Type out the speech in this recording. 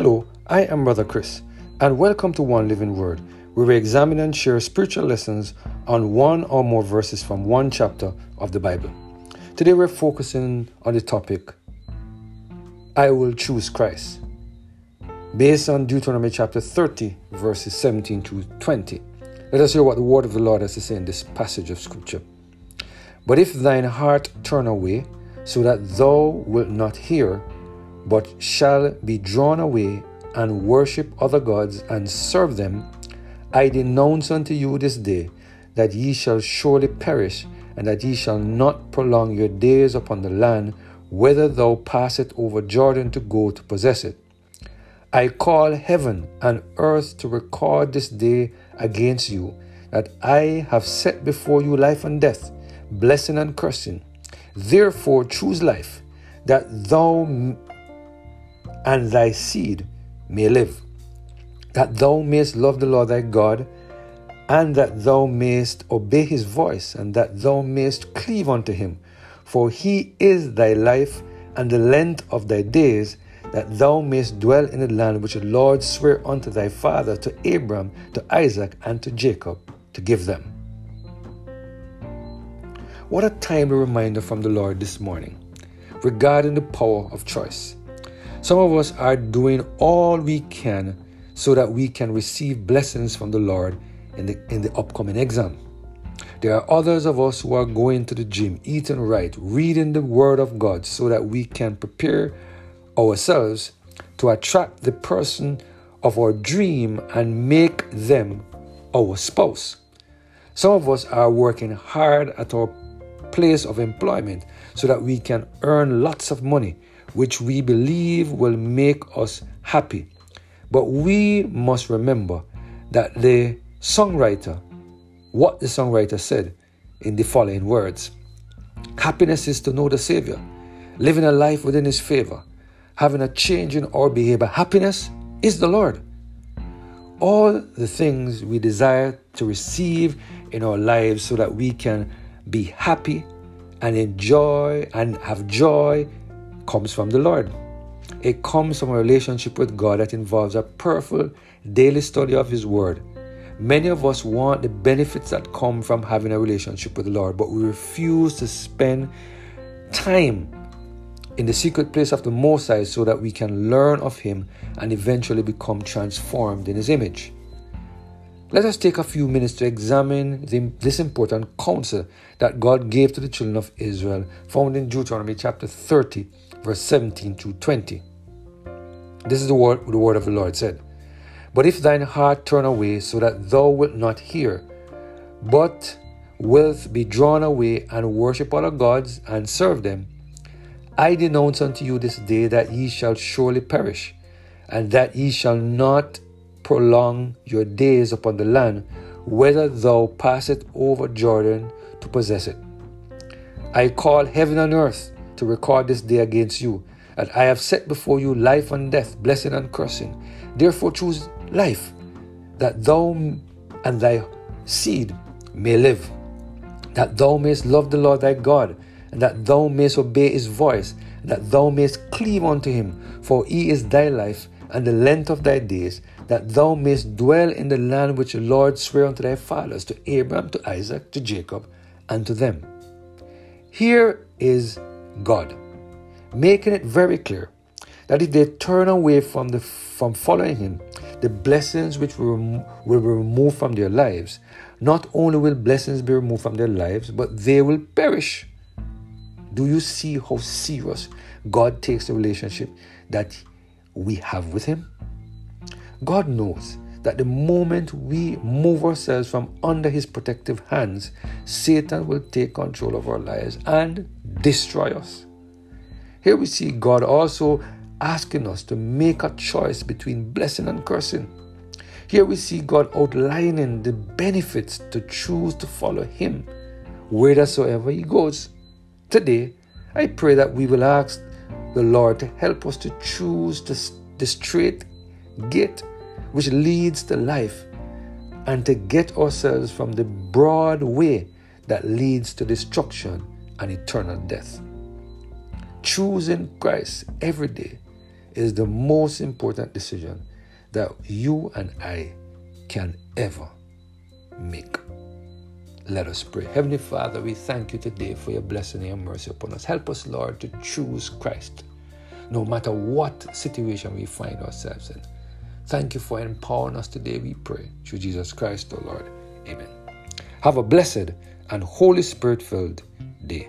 Hello, I am Brother Chris, and welcome to One Living Word, where we examine and share spiritual lessons on one or more verses from one chapter of the Bible. Today we're focusing on the topic I will choose Christ, based on Deuteronomy chapter 30, verses 17 to 20. Let us hear what the word of the Lord has to say in this passage of Scripture. But if thine heart turn away, so that thou wilt not hear, but shall be drawn away and worship other gods and serve them, I denounce unto you this day that ye shall surely perish, and that ye shall not prolong your days upon the land whither thou passest over Jordan to go to possess it. I call heaven and earth to record this day against you, that I have set before you life and death, blessing and cursing. Therefore choose life, that thou and thy seed may live, that thou mayest love the Lord thy God, and that thou mayest obey his voice, and that thou mayest cleave unto him. For he is thy life and the length of thy days, that thou mayest dwell in the land which the Lord sware unto thy father, to Abram, to Isaac, and to Jacob, to give them. What a timely reminder from the Lord this morning regarding the power of choice. Some of us are doing all we can so that we can receive blessings from the Lord in the, in the upcoming exam. There are others of us who are going to the gym, eating right, reading the Word of God so that we can prepare ourselves to attract the person of our dream and make them our spouse. Some of us are working hard at our place of employment so that we can earn lots of money, which we believe will make us happy. But we must remember that the songwriter, what the songwriter said in the following words Happiness is to know the Savior, living a life within His favor, having a change in our behavior. Happiness is the Lord. All the things we desire to receive in our lives so that we can be happy and enjoy and have joy comes from the Lord. It comes from a relationship with God that involves a prayerful daily study of His Word. Many of us want the benefits that come from having a relationship with the Lord, but we refuse to spend time in the secret place of the Most High so that we can learn of Him and eventually become transformed in His image. Let us take a few minutes to examine the, this important counsel that God gave to the children of Israel, found in Deuteronomy chapter 30, verse 17 to 20. This is the word, the word of the Lord said. But if thine heart turn away, so that thou wilt not hear, but wilt be drawn away and worship other gods and serve them, I denounce unto you this day that ye shall surely perish, and that ye shall not prolong your days upon the land, whether thou passest over Jordan to possess it. I call heaven and earth to record this day against you, that I have set before you life and death, blessing and cursing. Therefore choose life, that thou and thy seed may live, that thou mayest love the Lord thy God and that thou mayest obey his voice, and that thou mayest cleave unto him, for he is thy life and the length of thy days, that thou mayest dwell in the land which the Lord sware unto thy fathers, to Abraham, to Isaac, to Jacob, and to them. Here is God, making it very clear that if they turn away from the from following him, the blessings which will, will be removed from their lives, not only will blessings be removed from their lives, but they will perish. Do you see how serious God takes the relationship that we have with Him? God knows that the moment we move ourselves from under His protective hands, Satan will take control of our lives and destroy us. Here we see God also asking us to make a choice between blessing and cursing. Here we see God outlining the benefits to choose to follow Him whithersoever He goes. Today, I pray that we will ask the Lord to help us to choose the, the straight gate which leads to life and to get ourselves from the broad way that leads to destruction and eternal death. Choosing Christ every day is the most important decision that you and I can ever make. Let us pray. Heavenly Father, we thank you today for your blessing and your mercy upon us. Help us, Lord, to choose Christ no matter what situation we find ourselves in. Thank you for empowering us today, we pray. Through Jesus Christ, the Lord. Amen. Have a blessed and Holy Spirit filled day.